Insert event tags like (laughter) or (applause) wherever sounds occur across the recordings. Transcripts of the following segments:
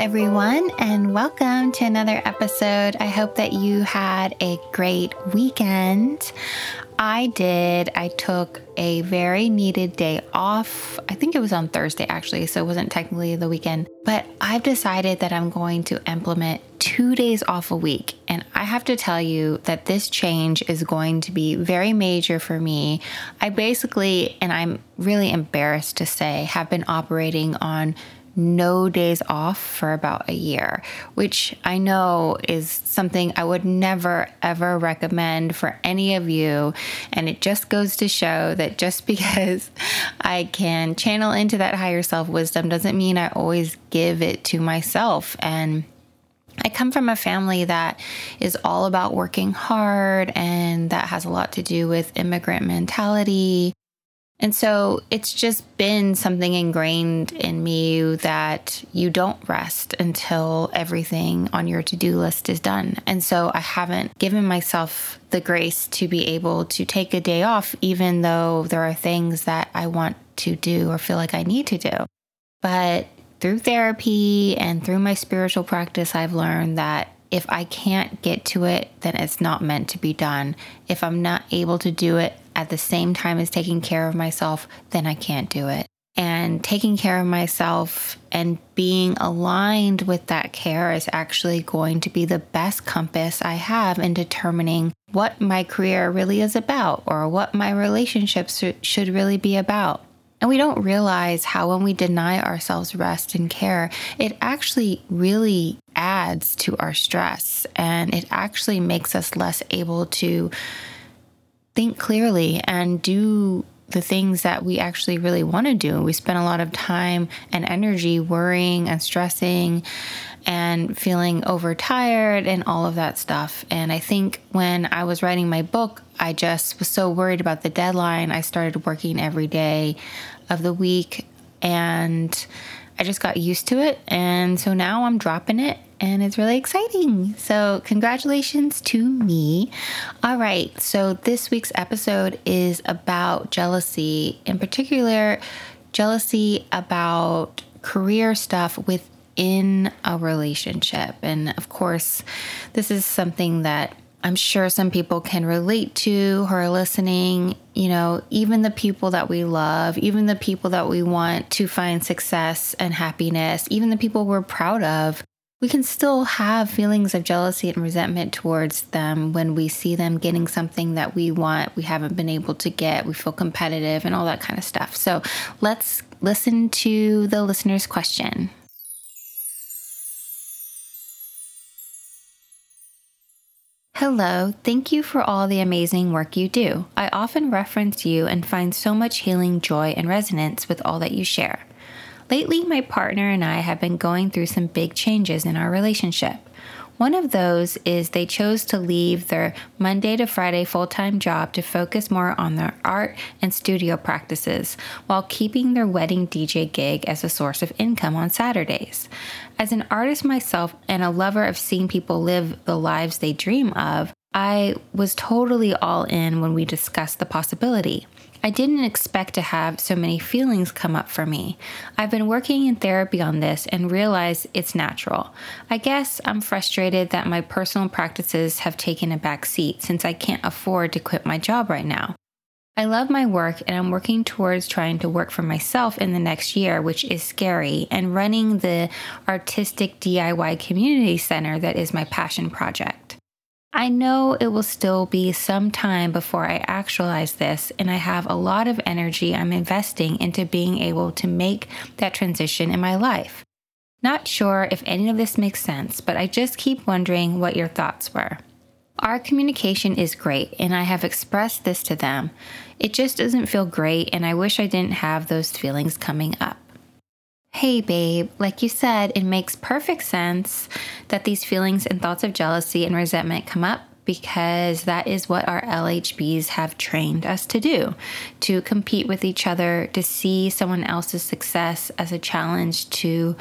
Everyone, and welcome to another episode. I hope that you had a great weekend. I did. I took a very needed day off. I think it was on Thursday, actually, so it wasn't technically the weekend. But I've decided that I'm going to implement two days off a week. And I have to tell you that this change is going to be very major for me. I basically, and I'm really embarrassed to say, have been operating on no days off for about a year, which I know is something I would never ever recommend for any of you. And it just goes to show that just (laughs) because I can channel into that higher self wisdom doesn't mean I always give it to myself. And I come from a family that is all about working hard, and that has a lot to do with immigrant mentality and so it's just been something ingrained in me that you don't rest until everything on your to do list is done. And so I haven't given myself the grace to be able to take a day off, even though there are things that I want to do or feel like I need to do. But through therapy and through my spiritual practice, I've learned that if I can't get to it, then it's not meant to be done. If I'm not able to do it at the same time as taking care of myself, then I can't do it. And taking care of myself and being aligned with that care is actually going to be the best compass I have in determining what my career really is about or what my relationships should really be about. And we don't realize how, when we deny ourselves rest and care, it actually really adds to our stress and it actually makes us less able to think clearly and do the things that we actually really want to do. We spend a lot of time and energy worrying and stressing and feeling overtired and all of that stuff. And I think when I was writing my book, I just was so worried about the deadline. I started working every day of the week and I just got used to it. And so now I'm dropping it and it's really exciting. So, congratulations to me. All right, so this week's episode is about jealousy, in particular, jealousy about career stuff within a relationship. And of course, this is something that I'm sure some people can relate to who are listening. You know, even the people that we love, even the people that we want to find success and happiness, even the people we're proud of, we can still have feelings of jealousy and resentment towards them when we see them getting something that we want, we haven't been able to get, we feel competitive, and all that kind of stuff. So let's listen to the listener's question. Hello, thank you for all the amazing work you do. I often reference you and find so much healing joy and resonance with all that you share. Lately, my partner and I have been going through some big changes in our relationship. One of those is they chose to leave their Monday to Friday full time job to focus more on their art and studio practices while keeping their wedding DJ gig as a source of income on Saturdays. As an artist myself and a lover of seeing people live the lives they dream of, I was totally all in when we discussed the possibility. I didn't expect to have so many feelings come up for me. I've been working in therapy on this and realize it's natural. I guess I'm frustrated that my personal practices have taken a back seat since I can't afford to quit my job right now. I love my work and I'm working towards trying to work for myself in the next year, which is scary, and running the artistic DIY community center that is my passion project. I know it will still be some time before I actualize this, and I have a lot of energy I'm investing into being able to make that transition in my life. Not sure if any of this makes sense, but I just keep wondering what your thoughts were. Our communication is great, and I have expressed this to them. It just doesn't feel great, and I wish I didn't have those feelings coming up. Hey, babe, like you said, it makes perfect sense that these feelings and thoughts of jealousy and resentment come up because that is what our LHBs have trained us to do to compete with each other, to see someone else's success as a challenge to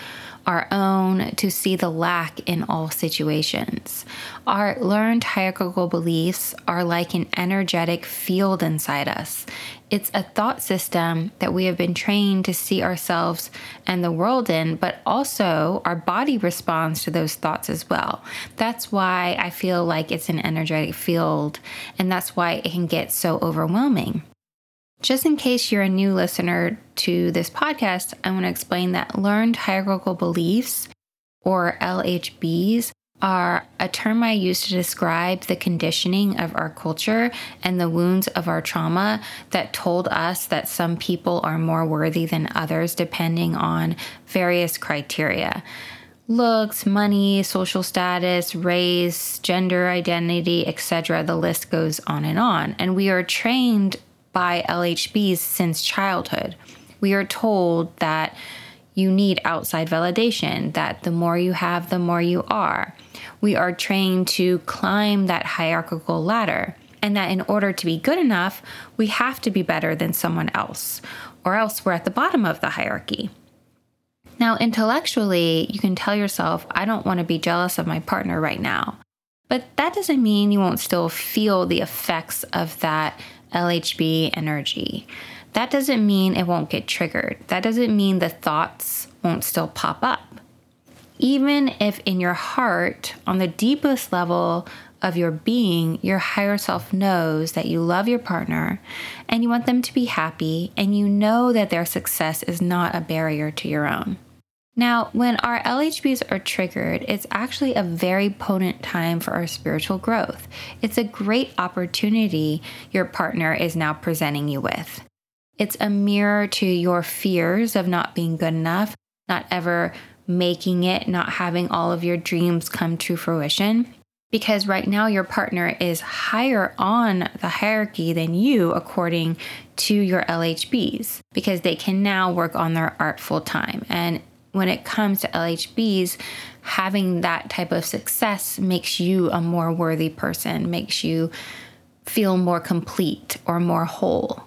our own, to see the lack in all situations. Our learned hierarchical beliefs are like an energetic field inside us. It's a thought system that we have been trained to see ourselves and the world in, but also our body responds to those thoughts as well. That's why I feel like it's an energetic field, and that's why it can get so overwhelming. Just in case you're a new listener to this podcast, I want to explain that learned hierarchical beliefs, or LHBs, are a term I use to describe the conditioning of our culture and the wounds of our trauma that told us that some people are more worthy than others depending on various criteria looks, money, social status, race, gender identity, etc. The list goes on and on. And we are trained by LHBs since childhood. We are told that you need outside validation, that the more you have, the more you are. We are trained to climb that hierarchical ladder, and that in order to be good enough, we have to be better than someone else, or else we're at the bottom of the hierarchy. Now, intellectually, you can tell yourself, I don't want to be jealous of my partner right now. But that doesn't mean you won't still feel the effects of that LHB energy. That doesn't mean it won't get triggered. That doesn't mean the thoughts won't still pop up. Even if in your heart, on the deepest level of your being, your higher self knows that you love your partner and you want them to be happy, and you know that their success is not a barrier to your own. Now, when our LHBs are triggered, it's actually a very potent time for our spiritual growth. It's a great opportunity your partner is now presenting you with. It's a mirror to your fears of not being good enough, not ever making it, not having all of your dreams come to fruition. Because right now, your partner is higher on the hierarchy than you, according to your LHBs, because they can now work on their art full time. And when it comes to LHBs, having that type of success makes you a more worthy person, makes you feel more complete or more whole.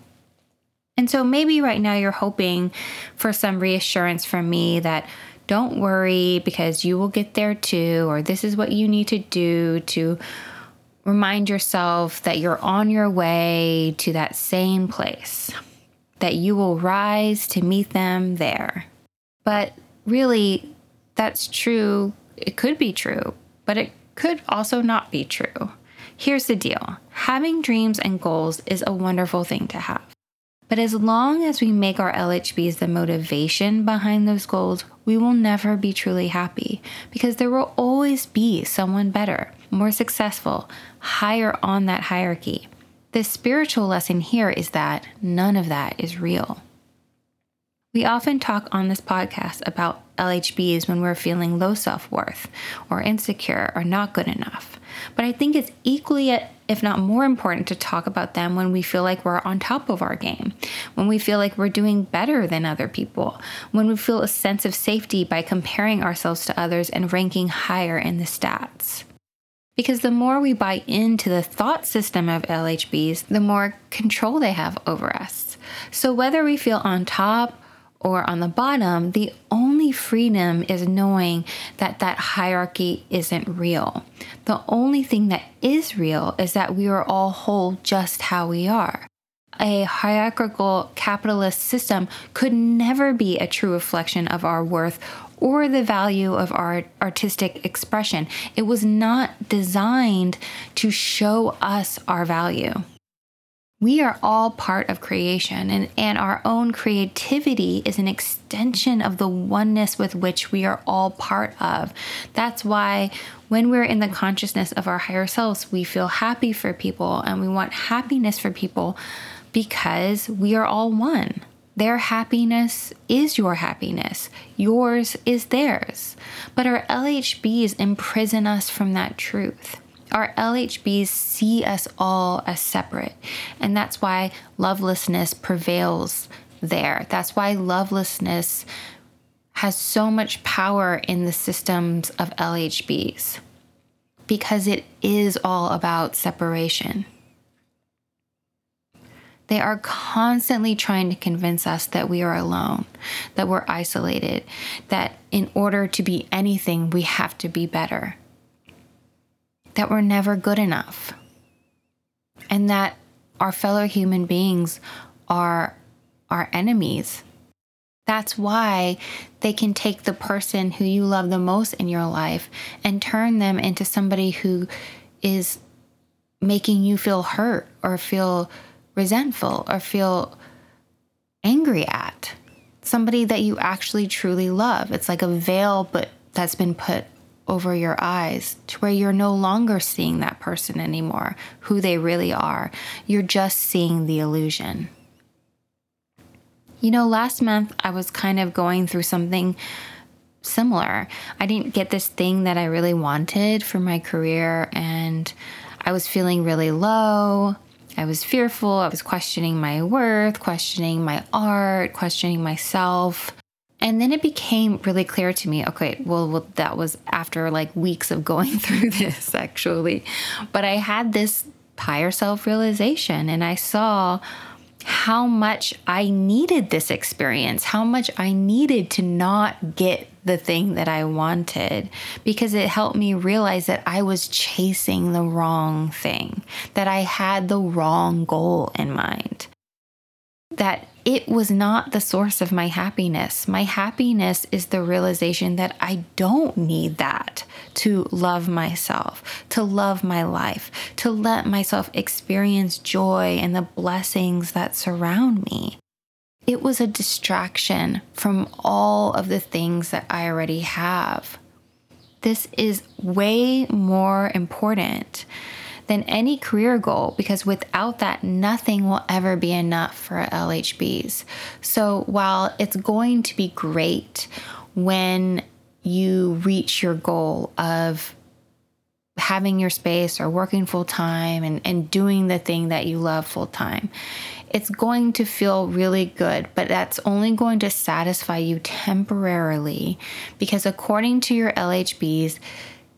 And so maybe right now you're hoping for some reassurance from me that don't worry because you will get there too, or this is what you need to do to remind yourself that you're on your way to that same place, that you will rise to meet them there. But really, that's true. It could be true, but it could also not be true. Here's the deal having dreams and goals is a wonderful thing to have. But as long as we make our LHBs the motivation behind those goals, we will never be truly happy because there will always be someone better, more successful, higher on that hierarchy. The spiritual lesson here is that none of that is real. We often talk on this podcast about LHBs when we're feeling low self worth or insecure or not good enough. But I think it's equally, if not more important, to talk about them when we feel like we're on top of our game, when we feel like we're doing better than other people, when we feel a sense of safety by comparing ourselves to others and ranking higher in the stats. Because the more we buy into the thought system of LHBs, the more control they have over us. So whether we feel on top or on the bottom, the only freedom is knowing that that hierarchy isn't real. The only thing that is real is that we are all whole just how we are. A hierarchical capitalist system could never be a true reflection of our worth or the value of our artistic expression. It was not designed to show us our value. We are all part of creation, and, and our own creativity is an extension of the oneness with which we are all part of. That's why when we're in the consciousness of our higher selves, we feel happy for people and we want happiness for people because we are all one. Their happiness is your happiness. Yours is theirs. But our LHBs imprison us from that truth. Our LHBs see us all as separate. And that's why lovelessness prevails there. That's why lovelessness has so much power in the systems of LHBs because it is all about separation. They are constantly trying to convince us that we are alone, that we're isolated, that in order to be anything, we have to be better, that we're never good enough, and that our fellow human beings are our enemies. That's why they can take the person who you love the most in your life and turn them into somebody who is making you feel hurt or feel resentful or feel angry at. Somebody that you actually truly love. It's like a veil, but that's been put over your eyes to where you're no longer seeing that person anymore, who they really are. You're just seeing the illusion. You know, last month I was kind of going through something similar. I didn't get this thing that I really wanted for my career, and I was feeling really low. I was fearful. I was questioning my worth, questioning my art, questioning myself. And then it became really clear to me okay, well, well, that was after like weeks of going (laughs) through this actually. But I had this higher self realization and I saw how much I needed this experience, how much I needed to not get the thing that I wanted because it helped me realize that I was chasing the wrong thing, that I had the wrong goal in mind, that it was not the source of my happiness. My happiness is the realization that I don't need that to love myself, to love my life, to let myself experience joy and the blessings that surround me. It was a distraction from all of the things that I already have. This is way more important than any career goal because without that, nothing will ever be enough for LHBs. So while it's going to be great when you reach your goal of having your space or working full time and, and doing the thing that you love full time, it's going to feel really good, but that's only going to satisfy you temporarily because according to your LHBs,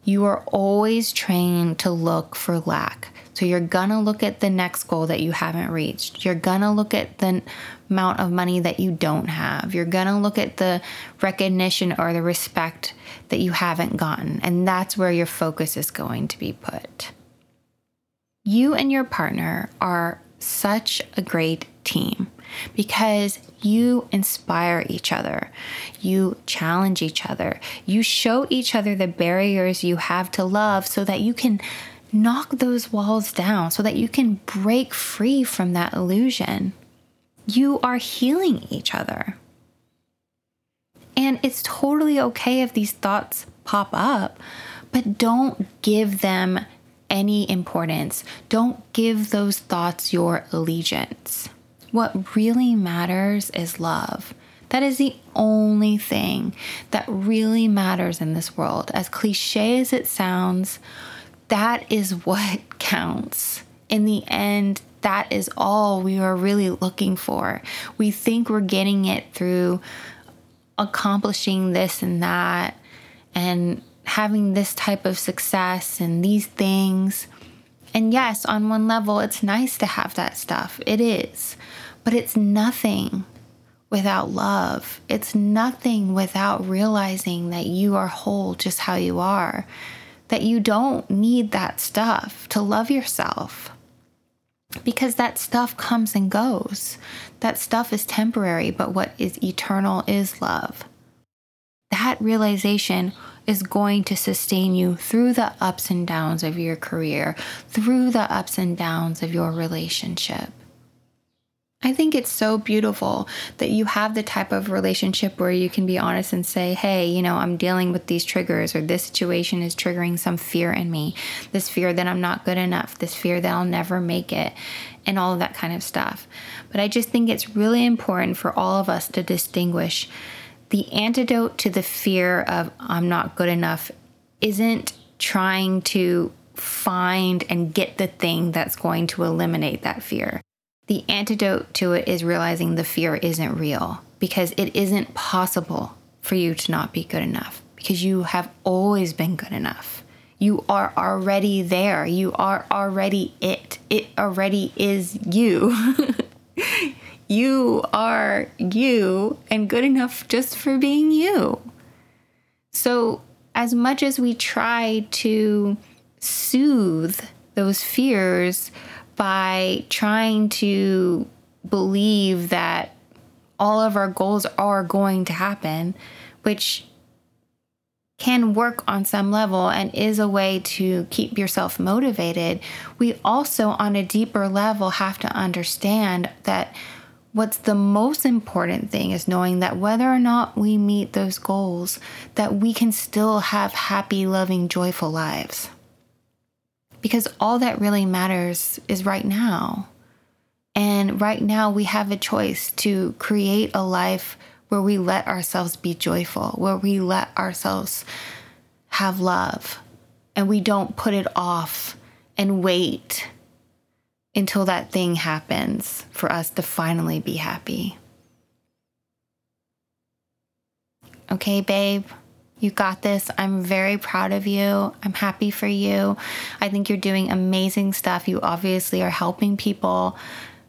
you are always trained to look for lack. So you're gonna look at the next goal that you haven't reached. You're gonna look at the amount of money that you don't have. You're gonna look at the recognition or the respect that you haven't gotten. And that's where your focus is going to be put. You and your partner are such a great team because you inspire each other, you challenge each other, you show each other the barriers you have to love so that you can knock those walls down, so that you can break free from that illusion. You are healing each other. And it's totally okay if these thoughts pop up, but don't give them any importance. Don't give those thoughts your allegiance. What really matters is love. That is the only thing that really matters in this world. As cliche as it sounds, that is what (laughs) counts. In the end, that is all we are really looking for. We think we're getting it through accomplishing this and that and having this type of success and these things. And yes, on one level, it's nice to have that stuff. It is. But it's nothing without love. It's nothing without realizing that you are whole just how you are, that you don't need that stuff to love yourself. Because that stuff comes and goes. That stuff is temporary, but what is eternal is love. That realization is going to sustain you through the ups and downs of your career, through the ups and downs of your relationship. I think it's so beautiful that you have the type of relationship where you can be honest and say, hey, you know, I'm dealing with these triggers, or this situation is triggering some fear in me. This fear that I'm not good enough, this fear that I'll never make it, and all of that kind of stuff. But I just think it's really important for all of us to distinguish the antidote to the fear of I'm not good enough isn't trying to find and get the thing that's going to eliminate that fear. The antidote to it is realizing the fear isn't real because it isn't possible for you to not be good enough because you have always been good enough. You are already there. You are already it. It already is you. (laughs) you are you and good enough just for being you. So, as much as we try to soothe those fears by trying to believe that all of our goals are going to happen, which can work on some level and is a way to keep yourself motivated, we also, on a deeper level, have to understand that what's the most important thing is knowing that whether or not we meet those goals, that we can still have happy, loving, joyful lives because all that really matters is right now. And right now, we have a choice to create a life where we let ourselves be joyful, where we let ourselves have love, and we don't put it off and wait until that thing happens for us to finally be happy. Okay, babe? You got this. I'm very proud of you. I'm happy for you. I think you're doing amazing stuff. You obviously are helping people,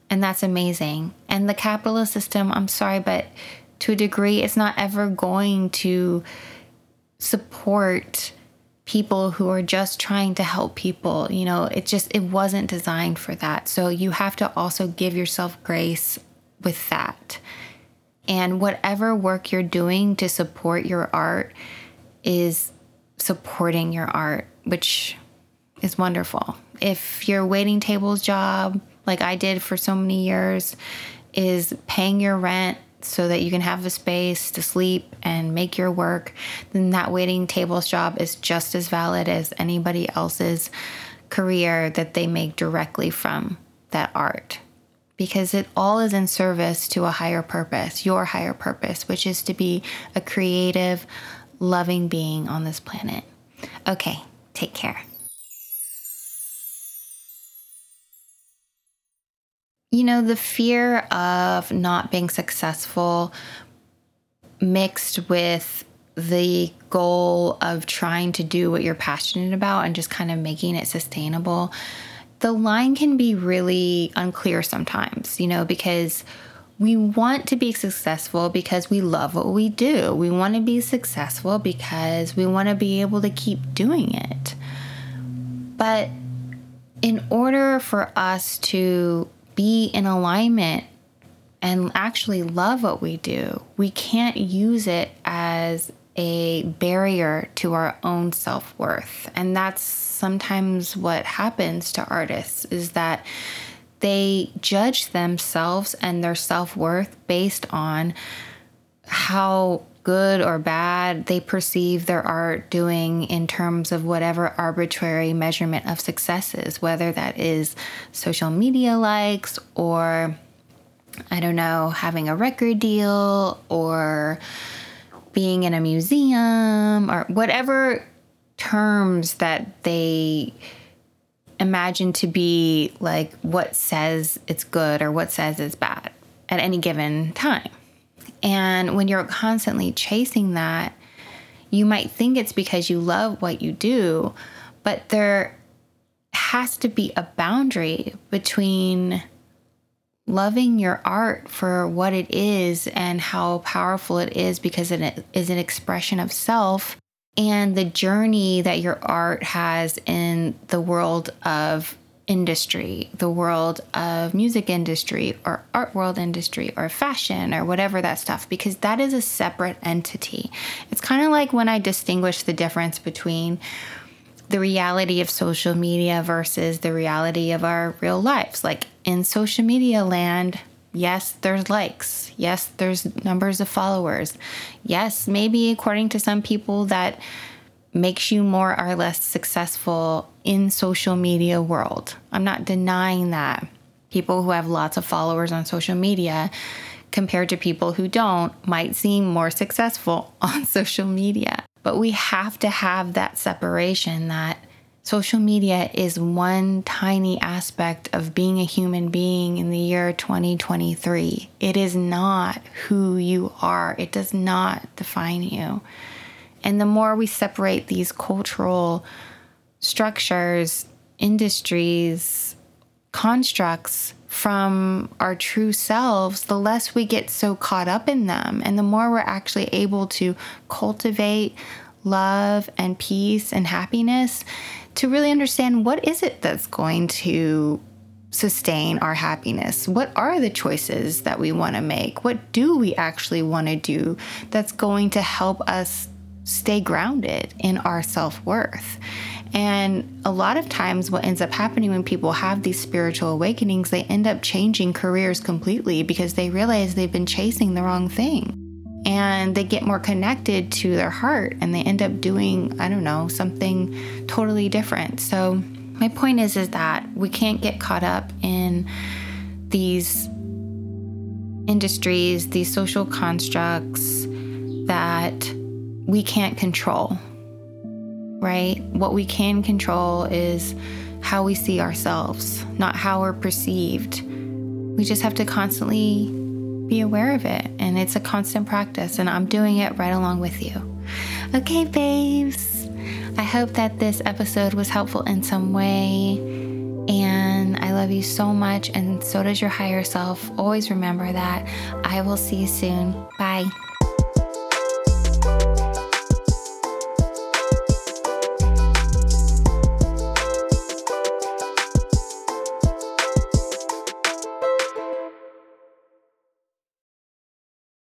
and that's amazing. And the capitalist system, I'm sorry, but to a degree, it's not ever going to support people who are just trying to help people. You know, it just it wasn't designed for that. So you have to also give yourself grace with that. And whatever work you're doing to support your art, is supporting your art, which is wonderful. If your waiting tables job, like I did for so many years, is paying your rent so that you can have a space to sleep and make your work, then that waiting tables job is just as valid as anybody else's career that they make directly from that art. Because it all is in service to a higher purpose, your higher purpose, which is to be a creative, loving being on this planet. Okay, take care. You know, the fear of not being successful mixed with the goal of trying to do what you're passionate about and just kind of making it sustainable, the line can be really unclear sometimes, you know, because we want to be successful because we love what we do. We want to be successful because we want to be able to keep doing it. But in order for us to be in alignment and actually love what we do, we can't use it as a barrier to our own self-worth. And that's sometimes what happens to artists is that they judge themselves and their self worth based on how good or bad they perceive their art doing in terms of whatever arbitrary measurement of success is, whether that is social media likes or, I don't know, having a record deal or being in a museum or whatever terms that they imagine to be like what says it's good or what says it's bad at any given time. And when you're constantly chasing that, you might think it's because you love what you do, but there has to be a boundary between loving your art for what it is and how powerful it is because it is an expression of self and the journey that your art has in the world of industry, the world of music industry or art world industry or fashion or whatever that stuff, because that is a separate entity. It's kind of like when I distinguish the difference between the reality of social media versus the reality of our real lives. Like in social media land, Yes, there's likes. Yes, there's numbers of followers. Yes, maybe according to some people that makes you more or less successful in social media world. I'm not denying that. People who have lots of followers on social media compared to people who don't might seem more successful (laughs) on social media. But we have to have that separation that Social media is one tiny aspect of being a human being in the year 2023. It is not who you are, it does not define you. And the more we separate these cultural structures, industries, constructs from our true selves, the less we get so caught up in them, and the more we're actually able to cultivate love and peace and happiness to really understand what is it that's going to sustain our happiness? What are the choices that we want to make? What do we actually want to do that's going to help us stay grounded in our self worth? And a lot of times, what ends up happening when people have these spiritual awakenings, they end up changing careers completely because they realize they've been chasing the wrong thing and they get more connected to their heart and they end up doing i don't know something totally different. So my point is is that we can't get caught up in these industries these social constructs that we can't control right? What we can control is how we see ourselves not how we're perceived. We just have to constantly be aware of it. And it's a constant practice, and I'm doing it right along with you. Okay, babes. I hope that this episode was helpful in some way. And I love you so much, and so does your higher self. Always remember that. I will see you soon. Bye.